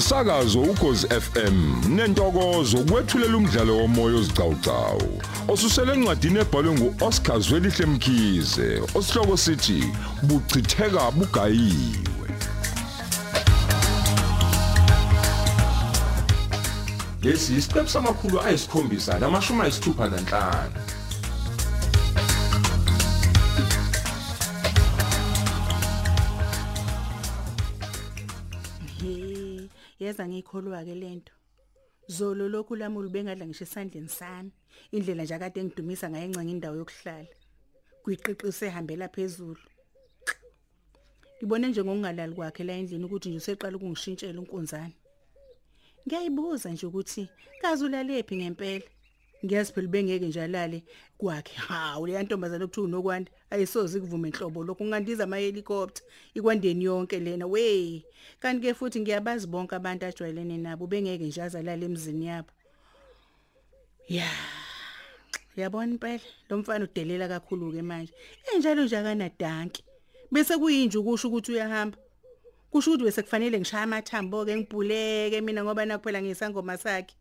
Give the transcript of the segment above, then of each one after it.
umsakazo ukhozi FM nentokozo kwethulela umdlalo womoya ozicawucawu osusele encwadini ebhalwe nguOscar Zwelihle Mkhize osihloko sithi buchitheka bugayiwe. Lesi isiqephu samakhulu ayisikhombisa namashumi ayisithupha nanhlanu. He, yeza ngikholwa ke lento. Zolo lokhu lamuli bengadla ngisho esandleni sami. Indlela nje akade ngidumisa ngaye encenga indawo yokuhlala. Kuyiqiqise ehambela phezulu. Ngibone nje ngokungalali kwakhe la endlini ukuthi nje useqala ukungishintshela unkunzane. Ngiyayibuza nje ukuthi kazi ulalephi ngempela. Ngiyazi phela bengeke nje alale kwakhe. Hawu le ntombazana okuthiwa unokwanda ayisozi kuvume inhlobo lokho ngandiza ama helicopter ikwandeni yonke lena we. Kanti ke futhi ngiyabazi bonke abantu ajwayelene nabo bengeke nje azalala emzini yabo. Ya. Yabona impela lo mfana udelela kakhulu ke manje. Enjalo nje akanadanki. Bese kuyinje ukusho ukuthi uyahamba. Kusho ukuthi bese kufanele ngishaya amathambo ke ngibhuleke mina ngoba nakuphela ngisangoma sakhe.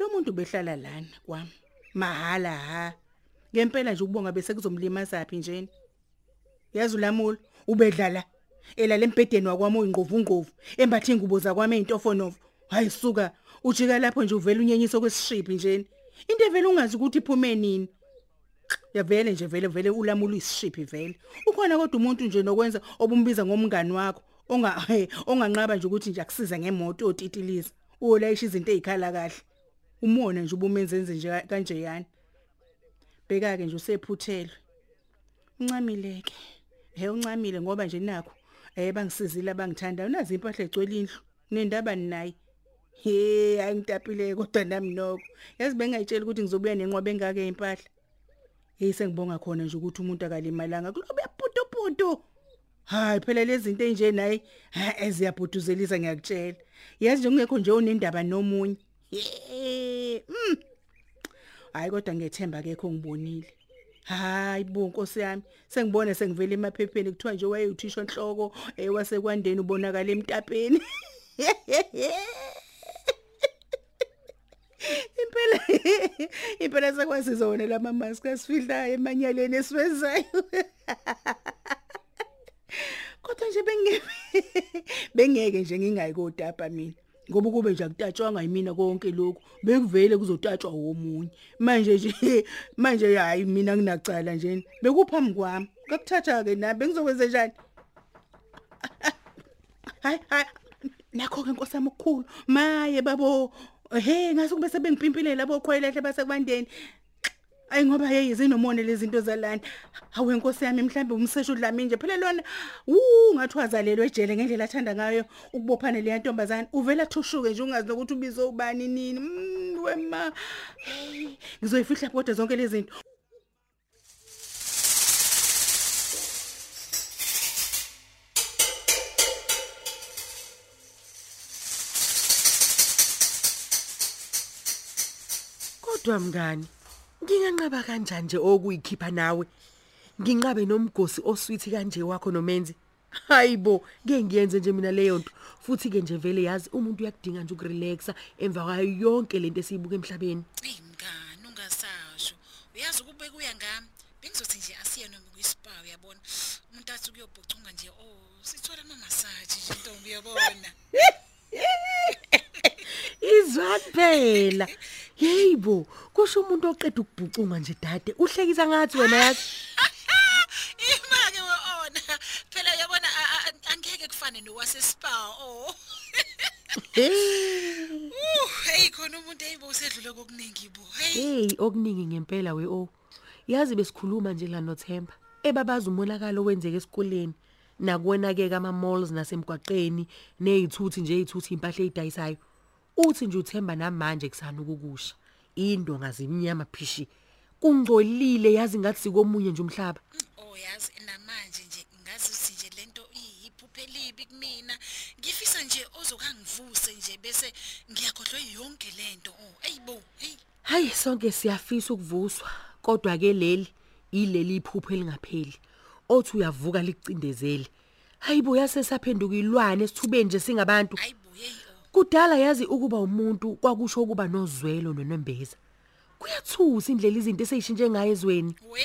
Lo muntu behlala lana kwami. Mahala ha. Ngempela nje ukubonga bese kuzomlimaza phi njeni. Yazi ulamula ubedlala elala embhedeni wakwami oyingqovu ngqovu embathe ingubo zakwami eintofonovo. Hayi suka ujika lapho nje uvela unyenyiso kwesishiphi njeni. Into evela ungazi ukuthi iphume nini. Yavele nje vele vele ulamula uyisishiphi vele. Ukhona kodwa umuntu nje nokwenza obumbiza ngomngani wakho onga onganqaba nje ukuthi nje akusiza ngemoto otitiliza. Uyolayisha izinto ezikhala kahle. Umona nje ubumenzenze nje kanje yani. Bheka ke nje usephuthelwe. Uncamileke. He uncamile ngoba nje nakho eh bangisizile abangithanda. Unazi impahla egcwele indlu. Nendaba naye. He ayingitapile kodwa nami nokho. Yazi bengayitshela ukuthi ngizobuya nenqobe engake impahla. Hey sengibonga khona nje ukuthi umuntu akalimalanga kulobe yaputuputu. Hayi phela lezi zinto enje naye eziyabhuduzelisa ngiyakutshela. Yazi nje ungekho nje unendaba nomunye. Ye. Mm. Hayi kodwa ngiyethemba akekho ngibonile. Hayi bo Nkosi yami sengibona sengivela emaphepheni kuthiwa nje wayeyuthisha enhloko ewasekwandeni ubonakala emtapeni. Impela impela sekwasiza wona lama mask asifihlayo emanyaleni esiwezayo. Kodwa nje bengeke bengeke nje ngingayi kodaba mina. Ngoba kube nje akutatshwanga yimina konke lokhu bekuvele kuzotatshwa womunye. Manje nje manje hayi mina nginacala nje bekuphambi kwami kakuthatha ke na bengizokwenza njani? Hayi hayi nakho ke nkosami okukhulu maye babo he ngase kube sebengipimpile labo khoyilehle basekubandeni ayi ngoba hey zinomone lezi zinto zalana. Hawe inkosi yami mhlambe umseshu udlami nje. Phela lona uu ngathi wazalelwe ejele ngendlela athanda ngayo ukubophana le ntombazana uvela thushuke nje ungazi nokuthi ubizo ubani nini. Mm, wema. Hey ngizoyifihla kodwa zonke lezi zinto. Kodwa mngani, nginganqaba kanjani nje okuyikhipha nawe? Nginqabe nomgosi oswithi kanje wakho nomenzi. Hayibo, ke ngiyenze nje mina leyo nto. Futhi ke nje vele yazi umuntu uyakudinga nje ukurelaxa emva kwayo yonke lento esiyibuka emhlabeni. Ey mngani ungasasho. Uyazi ukube kuya ngami. Bengizothi nje asiye noma kwispa uyabona. Umuntu athi kuyobhucunga nje oh sithola ama massage nje ntombi uyabona. Izwa phela. Yeyibo, kusho umuntu oqeda ukubhucunga nje dade. Uhlekisa ngathi wena yazi. Imake weona. Phela uyabona angeke kufane nowase spa oh. Hey khona umuntu eyibo usedlule kokuningi bo. Hey. Okuningi ngempela we o. Yazi besikhuluma nje la noThemba. Ebabaza umonakalo wenzeke esikoleni. Nakuwena ke ama malls nasemgwaqeni nezithuthi nje izithuthi impahla ezidayisayo. Uthi nje uThemba namanje kusana ukukusha. Indonga zimnyama phishi. Kungcolile yazi ngathi sikomunye nje umhlaba. Oh yazi namanje nje ngazi ukuthi nje lento iyiphuphe libi kumina. Ngifisa nje ozokangivuse nje bese ngiyakhohlwa yonke lento. Oh ayibo. Hey. Hayi sonke siyafisa ukuvuswa kodwa ke leli ileli iphupho elingapheli. Othi uyavuka licindezele. Hayibo yase saphenduka ilwane esithubeni nje singabantu. Hayibo hey. Kudala yazi ukuba umuntu kwakusho ukuba nozwelo nonembeza. Kuyathusa indlela izinto eseyishintshe ngayo ezweni. We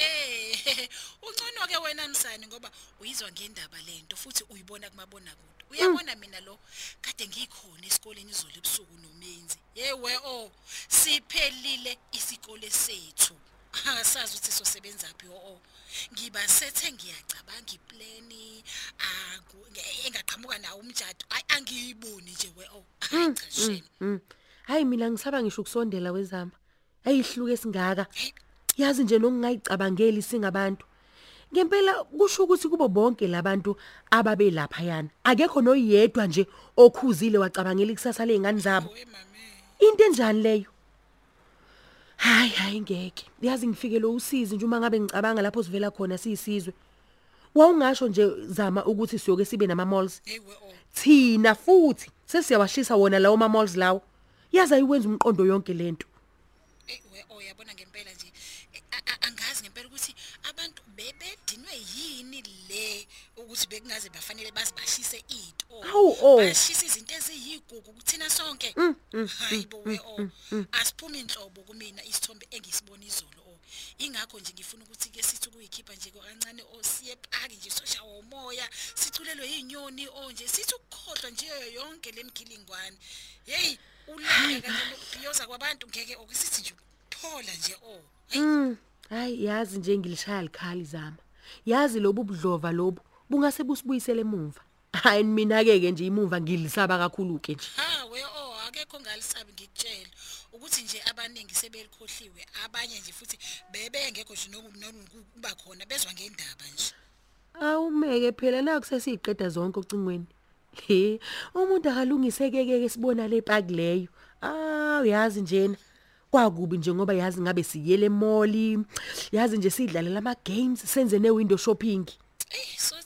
uncono ke wena msani ngoba uyizwa ngendaba lento futhi uyibona kumabona kude uyabona mina lo kade ngikhona esikoleni izolo ebusuku nomenzi. Yewe oh siphelile isikole sethu. Asazi ukuthi sosebenza phi oh. Ngiba sethe ngiyacabanga iplani aku engaqhamuka nawo umjado ay angiyiboni nje we oh hayi cha shame Mm. Hayi mina ngisaba ngisho ukusondela wezama. Ayihluke esingaka. Yazi nje nokungayicabangeli singabantu. Ngempela kusho ukuthi kubo bonke labantu ababe lapha yana. Akekho noyedwa nje okhuzile wacabangela ikusasa lezingane zabo. Into enjani leyo? Hayi hayi ngeke. Yazi ngifike lo usizi nje uma ngabe ngicabanga lapho sivela khona siyisizwe. Wawungasho nje zama ukuthi siyoke sibe nama malls. thina futhi sesiyawashisa wona lawo ma malls lawo yaza iwenza umqondo yonke lento ewe oh yabona ngempela nje angazi ngempela ukuthi abantu bebedinwe yini le ukuthi bekungaze bafanele bazibashise ito Hawu, oh. bashisa izinto eziyigugu kuthina sonke. Hayibo we oh. asiphumi inhlobo kumina isithombe engisibona izolo oh. Ingakho nje ngifuna ukuthi ke sithi kuyikhipha nje kancane oh siye phaki nje soshawa umoya siculelwe inyoni oh nje sithi ukukhohlwa nje yonke lemkhilingwane hey ulaka kanye nokubhiyoza kwabantu ngeke okusithi nje ukuphola nje oh. Hayi, mm hayi yazi nje ngilishaya likhali zama. Yazi lobu budlova lobu. Bungase busibuyisele emuva. Hayi mina ke ke nje imuva ngilisaba kakhulu ke nje. Ha we oh akekho ngalisabi ngikutshela ukuthi nje abaningi sebelikhohliwe abanye nje futhi bebengekho nje nokuba khona bezwa ngendaba nje. Awumeke phela naku sesiqeda zonke ocingweni he umuntu akalungiseke ke sibona le park leyo. Ah uyazi njena kwakubi nje ngoba yazi ngabe siyele mall yazi nje sidlalela ama games senze ne window shopping. Eh sothini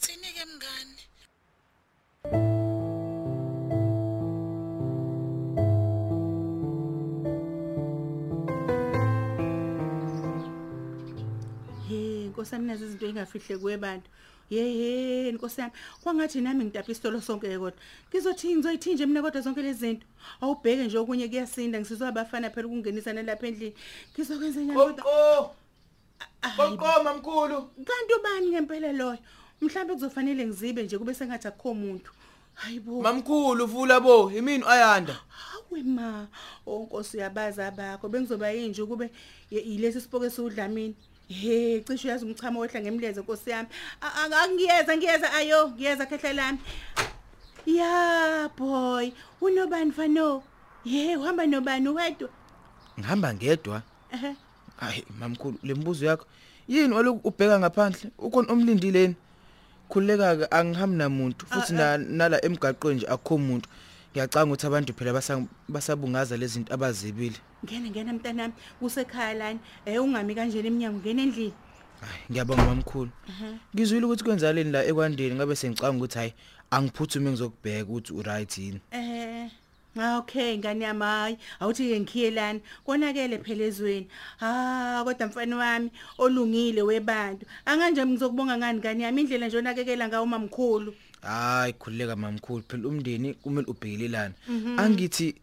Hey Nkosi yami nazo izinto engafihle kwebantu. Hey hey Nkosi yami kwangathi nami ngidapha isitolo sonke kodwa. Ngizothi ngizoyithinje mina kodwa zonke lezi zinto. Awubheke nje okunye kuyasinda ngisizwa abafana phela ukungenisana lapha endlini. Ngizokwenza njani kodwa? Qoqo. Hayi, Qoqo mamkhulu. Kanti ubani ngempela loyo? Mhlawumbe kuzofanele ngizibe nje kube sengathi akukho umuntu. Hayibo. Mamkhulu vula bo, yimini ayanda. Hawe ma, onkosi yabaza abakho bengizoba yinje kube ye- yilesi sipoke esiudlamini. He, cishe uyazi umchamo wehla ngemleze nkosi yami. A- a- Angiyeza, ngiyeza ayo, ngiyeza khehla lami. Ya boy, unobani fano? Ye, uhamba nobani wedwa? Ngihamba ngedwa. Ehe. Hayi mamkhulu, lembuzo yakho yini oloku ubheka ngaphandle? Ukhona omlindileni. Khuleka ke angihambi namuntu futhi na nala emgaqweni nje akukho umuntu. Ngiyacanga ukuthi abantu phela basa- basabungaza lezi zinto abazibile. Ngena ngena mntanami, kusekhaya lana. Eh ungami kanjena eminyango ngena endlini. Hayi ngiyabonga mamkhulu. Ngizwile ukuthi kwenzaleni la ekwandeni ngabe sengicanga ukuthi hayi angiphuthume ngizokubheka ukuthi uright yini. Eh Ah okay ngani yami hayi awuthi ke ngikhiyelana konakele phela ezweni ha kodwa mfana wami olungile webantu anganje ngizokubonga ngani ngani yami indlela nje onakekela ngawo mamkhulu Hayi khuleka mamkhulu phela umndeni kumele ubhekelelane. Angithi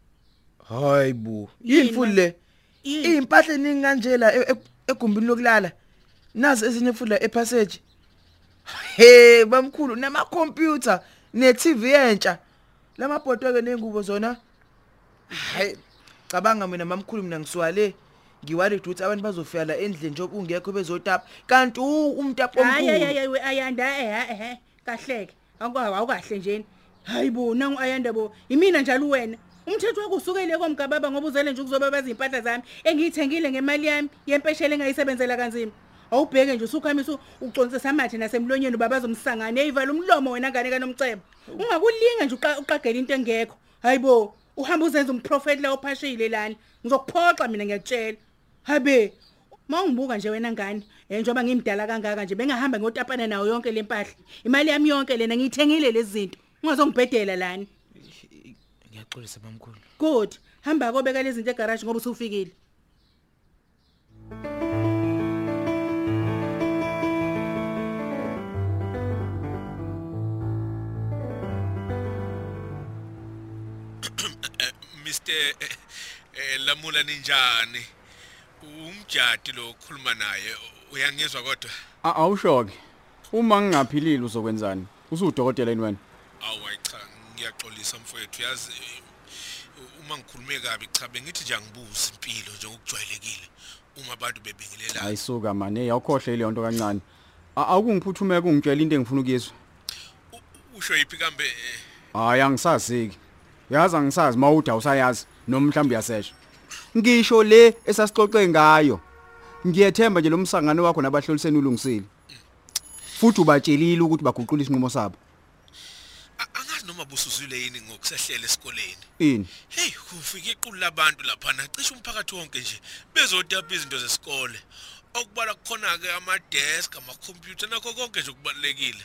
hayibo Yini, yini futhi le Yini? impahla eningi kanje la e- e- egumbini lokulala. Nazi ezinye futhi la epassage. Hey bamkhulu nama computer ne TV entsha. Lamabhodo ke nengubo zona. Hayi cabanga mina mamkhulu mina ngisiwale ngiwale ukuthi abantu bazofika la endlini njengoba ungekho bezotapa kanti u- umtapo hayi omkhulu. hayi hayi ayanda eh eh kahleke angikwazi awukahle nje. Hayibo nangu ayanda bo imina njalo wena. Umthetho wakho usukele komgababa ngoba uzele nje ukuzobabaza impahla zami engiyithengile ngemali yami yempeshele engayisebenzela kanzima. Awubheke nje usukhamisa uconsisa amathe nasemlonyeni babaza umsangane eyivala umlomo wena ngane kanomcebo. Ungakulinga nje uqa- uqagela into engekho. Hayibo uhamba uzenza umprofeti la ophashile lana. Ngizokuphoxa mina ngiyakutshela. Habe Mawungibuka nje wena ngane, eh njoba ngimdala kangaka nje bengahamba ngotapana nawo yonke lempahla. Imali yami yonke lena ngiyithengile lezi zinto. Ungazongibhedela lana. Ngiyaxolisa mamkhulu. Good. Hamba kobeka lezi zinto egarage ngoba usufikile. Mr eh, Lamula ninjani umjati lo okhuluma naye uyangizwa kodwa? A- awushoke. Uma ngingaphilile uzokwenzani? Usudokotela yini wena? Awu cha ngiyaxolisa mfowethu yazi eh, uma ngikhulume kabi cha bengithi nje angibuzi impilo njengokujwayelekile uma abantu bebingelela. Ayisuka manje hey awukhohle leyo nto kancane. A- awukungiphuthume kungitshela into engifuna ukuyizwa? Usho yipi kambe eh, hayi angisaziki yazi angisazi mawuthi awusayazi noma mhlawumbe uyasesha. Ngisho le esasixoxe ngayo. Ngiyethemba nje lo msangano wakho nabahloliseni ulungisile. Futhi ubatshelile ukuthi baguqula isinqumo sabo. Angazi noma busuzwile yini ngokusehlela esikoleni. Ini? Hey kufika iqulu labantu lapha nacisha umphakathi wonke nje bezotapa izinto zesikole. Okubala kukhona ke ama desk ama computer nakho konke nje okubalekile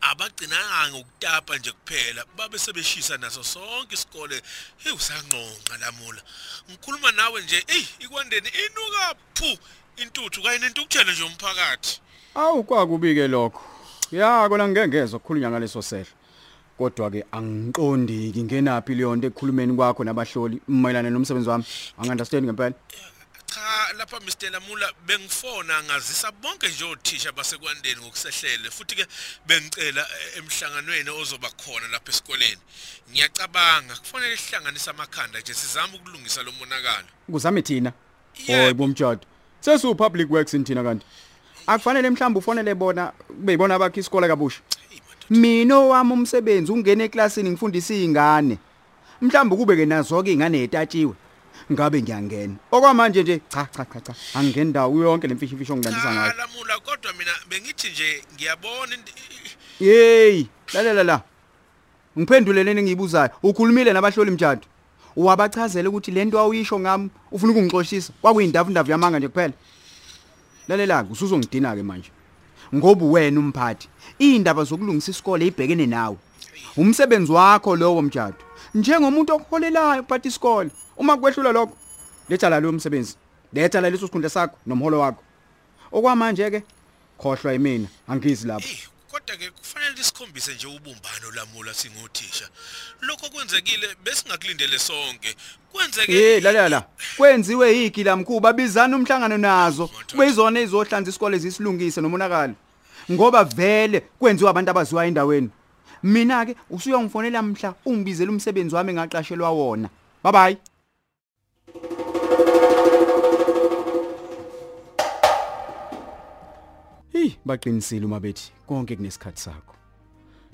abagcinanga ngokutapa nje kuphela babe sebeshisa naso sonke isikole. Hey usanqonqa lamula. Ngikhuluma nawe nje hey ikwandeni inuka phu intuthu kanye nentukutshela nje umphakathi awu kwakubike lokho. Ya kona ngengezwe ukukhulunywa ngaleso sehlo. Kodwa ke angiqondi ngingenaphi leyo nto ekukhulumeni kwakho nabahloli mayelana nomsebenzi wami. Angiunderstand ngempela? Cha lapha Mr Lamula bengifona ngazisa bonke nje othisha basekwandeni ngokusehlele futhi ke bengicela eh, emhlanganweni ozoba khona lapha esikoleni. Ngiyacabanga kufanele sihlanganise amakhanda nje sizame ukulungisa lo monakalo. Kuzame thina? Yebo. hoyi bomtshado. Sesu public works thina kanti? Akufanele mhlawumbe ufonele bona kube yibona abakhe isikole kabusha? Mina owami umsebenzi ungena eklasini ngifundisa izingane mhlawumbe kube ke nazo ke ingane etatshiwe ngabe ngiyangena. Okwamanje nje cha cha cha cha angingeni ndawo yonke lemfisho imfisho ngilandisa cha ngayo Lamula kodwa mina bengithi nje ngiyabona into- hey lalela la. Ngiphenduleleni engiyibuzayo. Ukhulumile nabahloli mtjado wabachazela ukuthi lento awuyisho ngami? Ufuna ukungixoshisa kwakuyindavu ndavu yamanga nje kuphela lalela ke usuzongidina ke manje ngoba wena umphathi indaba zokulungisa isikole ibhekene nawe umsebenzi wakho lowo mtjado njengomuntu okuholelayo kuphatha isikole. Uma kwehlula lokho letha la lo msebenzi. Letha la leso sikhundla sakho nomholo wakho. Okwamanje ke khohlwa yimina. Angizi lapho. Hey kodwa ke kufanele sikhombise nje ubumbano Lamula singothisha. Lokho kwenzekile besingakulindele sonke. Kwenzeke Eh lalela la. Kwenziwe igila mkhuba? Bizana umhlangano nazo. Kuyizona izohlanza isikole zisilungise nomonakalo. Ngoba vele kwenziwa abantu abaziwa endaweni. Mina ke usuyongifonela mhla ungibizela umsebenzi wami engaqashelwa wona. Bye bye. Hey, baqinisile uma bethi konke kunesikhathi sakho.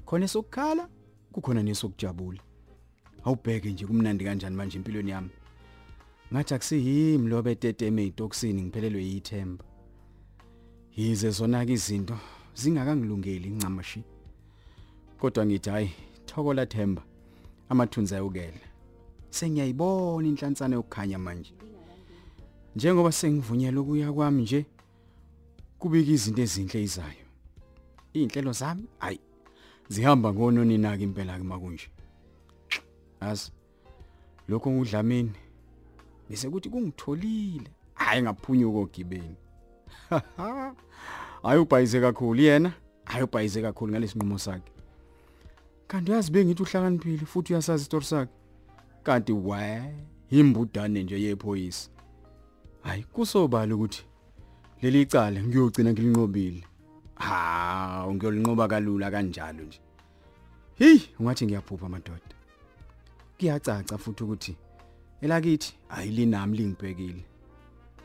Khona esokukhala, kukhona nesokujabula. Awubheke nje kumnandi kanjani manje empilweni yami. Ngathi akusiyimi lo beteteme ezitokisini ngiphelelwe yithemba. Yize zona ke izinto zingakangilungeli incamashi. Kodwa ngithi hayi, thokola themba. Amathunzi ayokela. Sengiyayibona inhlantsana yokukhanya manje. Njengoba sengivunyelwe ukuya kwami nje kubika izinto ezinhle izayo. Inhlelo zami hayi zihamba ngononi naka impela ke makunje. As lokho ngudlamini bese kuthi kungitholile hayi ngaphunyuka ogibeni. Hayi ubhayize kakhulu yena, hayi ubhayize kakhulu ngalesinqumo sakhe. Kanti uyazi bengithi uhlakaniphile futhi uyasazi isitori sakhe. Kanti we imbudane nje yephoyisa. Hayi kusobala ukuthi leli icala ngiyogcina ngilinqobile. Ha, ngiyolinqoba kalula kanjalo nje. Hey, ungathi ngiyaphupha madoda. Kuyacaca futhi ukuthi elakithi ayilinami lingibhekile.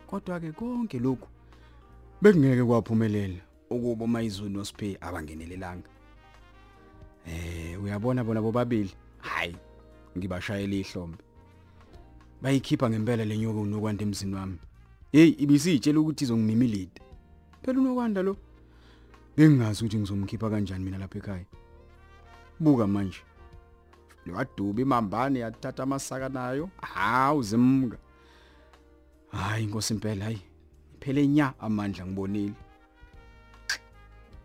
Kodwa ke konke lokhu bekungeke kwaphumelela ukuba uMayizulu noSpay abangenelelanga. Eh, uyabona bona bobabili. Hayi, ngibashayela ihlombe. Bayikhipha ngempela lenyoko unokwanda emzini wami. Hey, ibisitshela ukuthi izongimimilida. Phela unokwanda lo. Bengingazi ukuthi ngizomkhipha kanjani mina lapha ekhaya. Buka manje. Lewaduba imambane yathatha amasaka nayo. Hawu zimka. Hayi inkosi impela hayi. Iphele nya amandla ngibonile.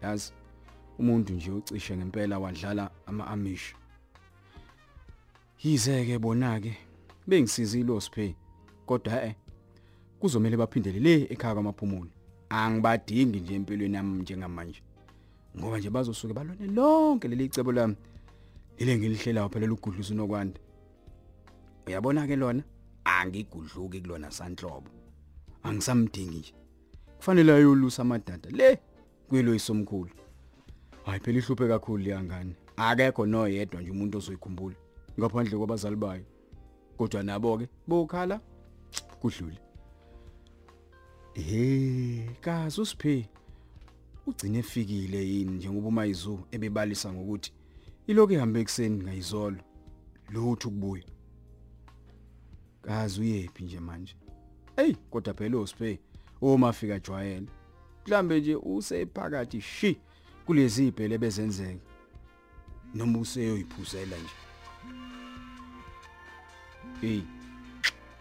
Yazi umuntu nje ucishe ngempela wadlala ama-amish. Yizeke bona ke bengisizile uSpay. Kodwa eh kuzomela baphindele le ekhaya kwamaphumulo. Angibadingi nje empilweni yami njengamanje. Ngoba nje bazosuke balone lonke leli cebo lami. Lele ngilihlelayo phela lugudluza unokwanda. uyabona ke lona angigudluki kulona sanhlobo angisamdingi nje kufanele ayolusa amadada le kuyelo isomkhulu hayi phela ihluphe kakhulu liyangane akekho noyedwa nje umuntu ozoyikhumbula ngaphandle kwabazali bayo. Kodwa nabo ke bokhala kudlule. Eh kazi usiphe ugcine efikile yini njengoba umayizu ebebalisa ngokuthi iloko ihambe ekseni ngayizolo lutho kubuya kazi uyephi nje manje? Hey kodwa phela usiphe uma fika jwayele mhlambe nje usephakathi shi! Kulezi ibhele bezenzeka noma useyoyiphuzela nje. Hey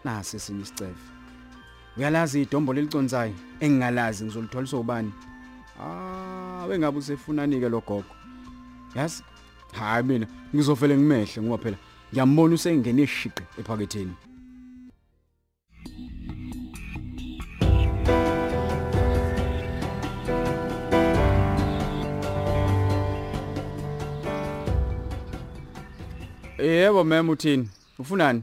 nasi sinye isicefe uyalazi idombo leliconzayo engingalazi ngizolitholiswa ubani ah bengabe usefunani ke lo gogo? Yazi hayi mina ngizofela ngimehle ngoba phela ngiyambona usengene eshiqe ephaketheni. Yebo mama uthini? Ufunani?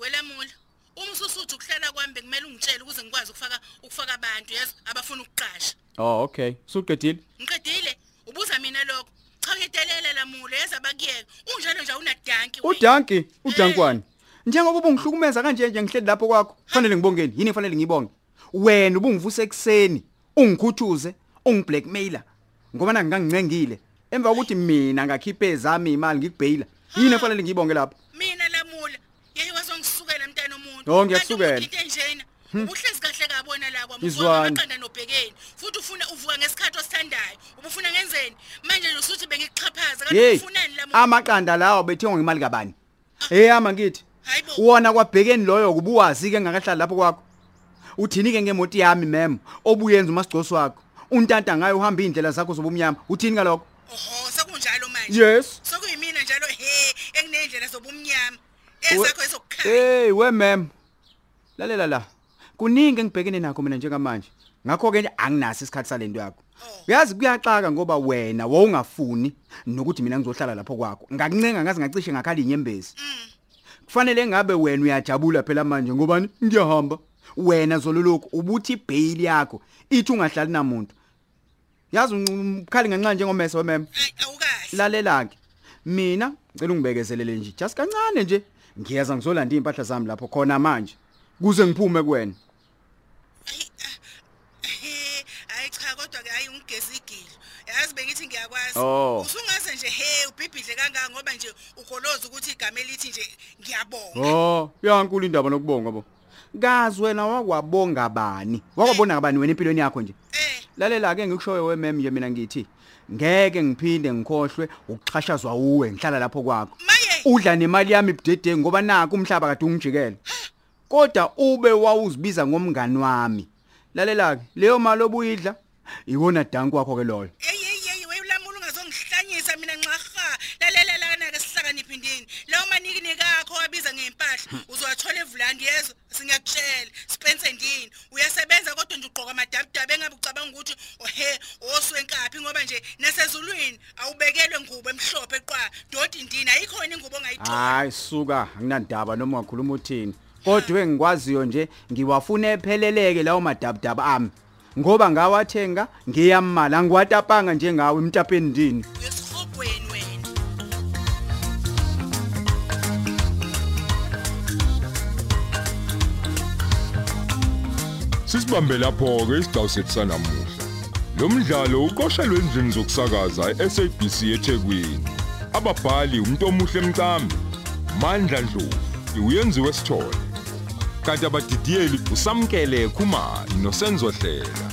welamula uma ususuthi ukuhlala kwami bekumele ungitshele ukuze ngikwazi ukufaka ukufaka abantu yazi abafuna ukuqasha Oh okay. Suqedile? ngiqedile ubuza mina lokho cha ngedelela lamule yazi abakuyeka unjalo nje unadanki Udanki, udankwani. Njengoba ubungihlukumeza kanje nje ngihleli lapho kwakho, kufanele ngibongeni. Yini kufanele ngibonge? Wena ubungivuse ekseni, ungikhuthuze, ungiblackmailer. Ngoba nangingancengile. Emva kokuthi mina ngakhiphe ezami imali ngikubhayila. Yini kufanele ngibonge lapho? mina lamula yeye wazongisukela mntana omuntu Oh, ngiyakusukela. Kanti umuntu into enjena ubuhlezi kahle kabona la kwami Izwani. amaqanda nobhekeni futhi ufuna uvuka ngesikhathi osithandayo ubufuna ngenzeni manje nje usuthi bengikuxhaphaza kanti Hey, ufunani lamula amaqanda lawo bethengwa ngemali kabani? Hey ama ngithi. Hayibo. Wona kwabhekeni loyo kubuwazi ke ngakahlala lapho kwakho. Uthini ke ngemoti yami mem, obuyenza umasigcosi wakho. Untanta ngayo uhamba indlela zakho zobumnyama. Uthini ngalokho? oho sekunjalo manje Yes. sokuyimina njalo he enginendlela zobumnyama ezakho ezokukhanya Hey we mem. Lalela la. Kuningi engibhekene nakho mina njengamanje. Ngakho ke anginaso isikhathi salento yakho. Uyazi kuyaxaka ngoba wena wawungafuni nokuthi mina ngizohlala lapho kwakho. Ngakuncenga ngaze ngacishe ngakhala inyembezi. Kufanele ngabe wena uyajabula phela manje ngobani ngiyahamba. Wena zoluloko ubuthi bail yakho ithi ungahlali namuntu. Yazi umkhali ngancane njengomese wemem. Ayi, awukahle lalela ke mina ngicela ungibekezelele nje just kancane nje ngiyeza ngizolanda impahla zami lapho khona manje kuze ngiphume kuwena Ayi, ah, he hayi cha kodwa ke hayi ungigezi igilo yazi bengithi ngiyakwazi Oh. usungaze nje he ubhibhidle kangaka ngoba nje ugoloza ukuthi igama elithi nje ngiyabonga oh yankulu indaba nokubonga bo kazi wena wakwabonga bani wakwabona bani wena empilweni yakho nje eh lalela ke ngikushoyo wemem nje mina ngithi ngeke ngiphinde ngikhohlwe ukuxhashazwa uwe ngihlala lapho kwakho. Udla nemali yami ibudede ngoba naku umhlaba kade ungijikela kodwa ube wawuzibiza ngomngani wami. Lalela ke leyo mali obuyidla iwona danku wakho ke loyo hey hey hey welamula ungazongihlanyisa mina nxaha lalela lana ke sihlakaniphi indini lawo maniki nikakho wabiza ngempahla uzowathola evulandi yezo singakutshela Spencer ndini uyasebenza kodwa nje ugqoka amadabudaba engabe ucabanga ukuthi ohe oswenkaphi ngoba nje nasezulwini awubekelwe ngubo emhlophe qwa dodi ndini? Ayikhona ingubo ongayithola? Hayi suka anginandaba noma ungakhuluma uthini. Kodwa engikwaziyo nje ngiwafuna epheleleke lawo madabudaba ami. Ngoba ngawathenga ngiyamala ngiwatapanga njengawe emtapeni ndini. Sisibambe lapho ke isidawu sethu sanamuhla. Lo mdlalo uqoshelwe endlini zokusakaza eSABC eThekwini. Ababhali umuntu omuhle emcambi, Mandla Dlovu, uyenziwe sithole. Kanti abadidiyeli usamkele Khumalo noSenzo Hlela.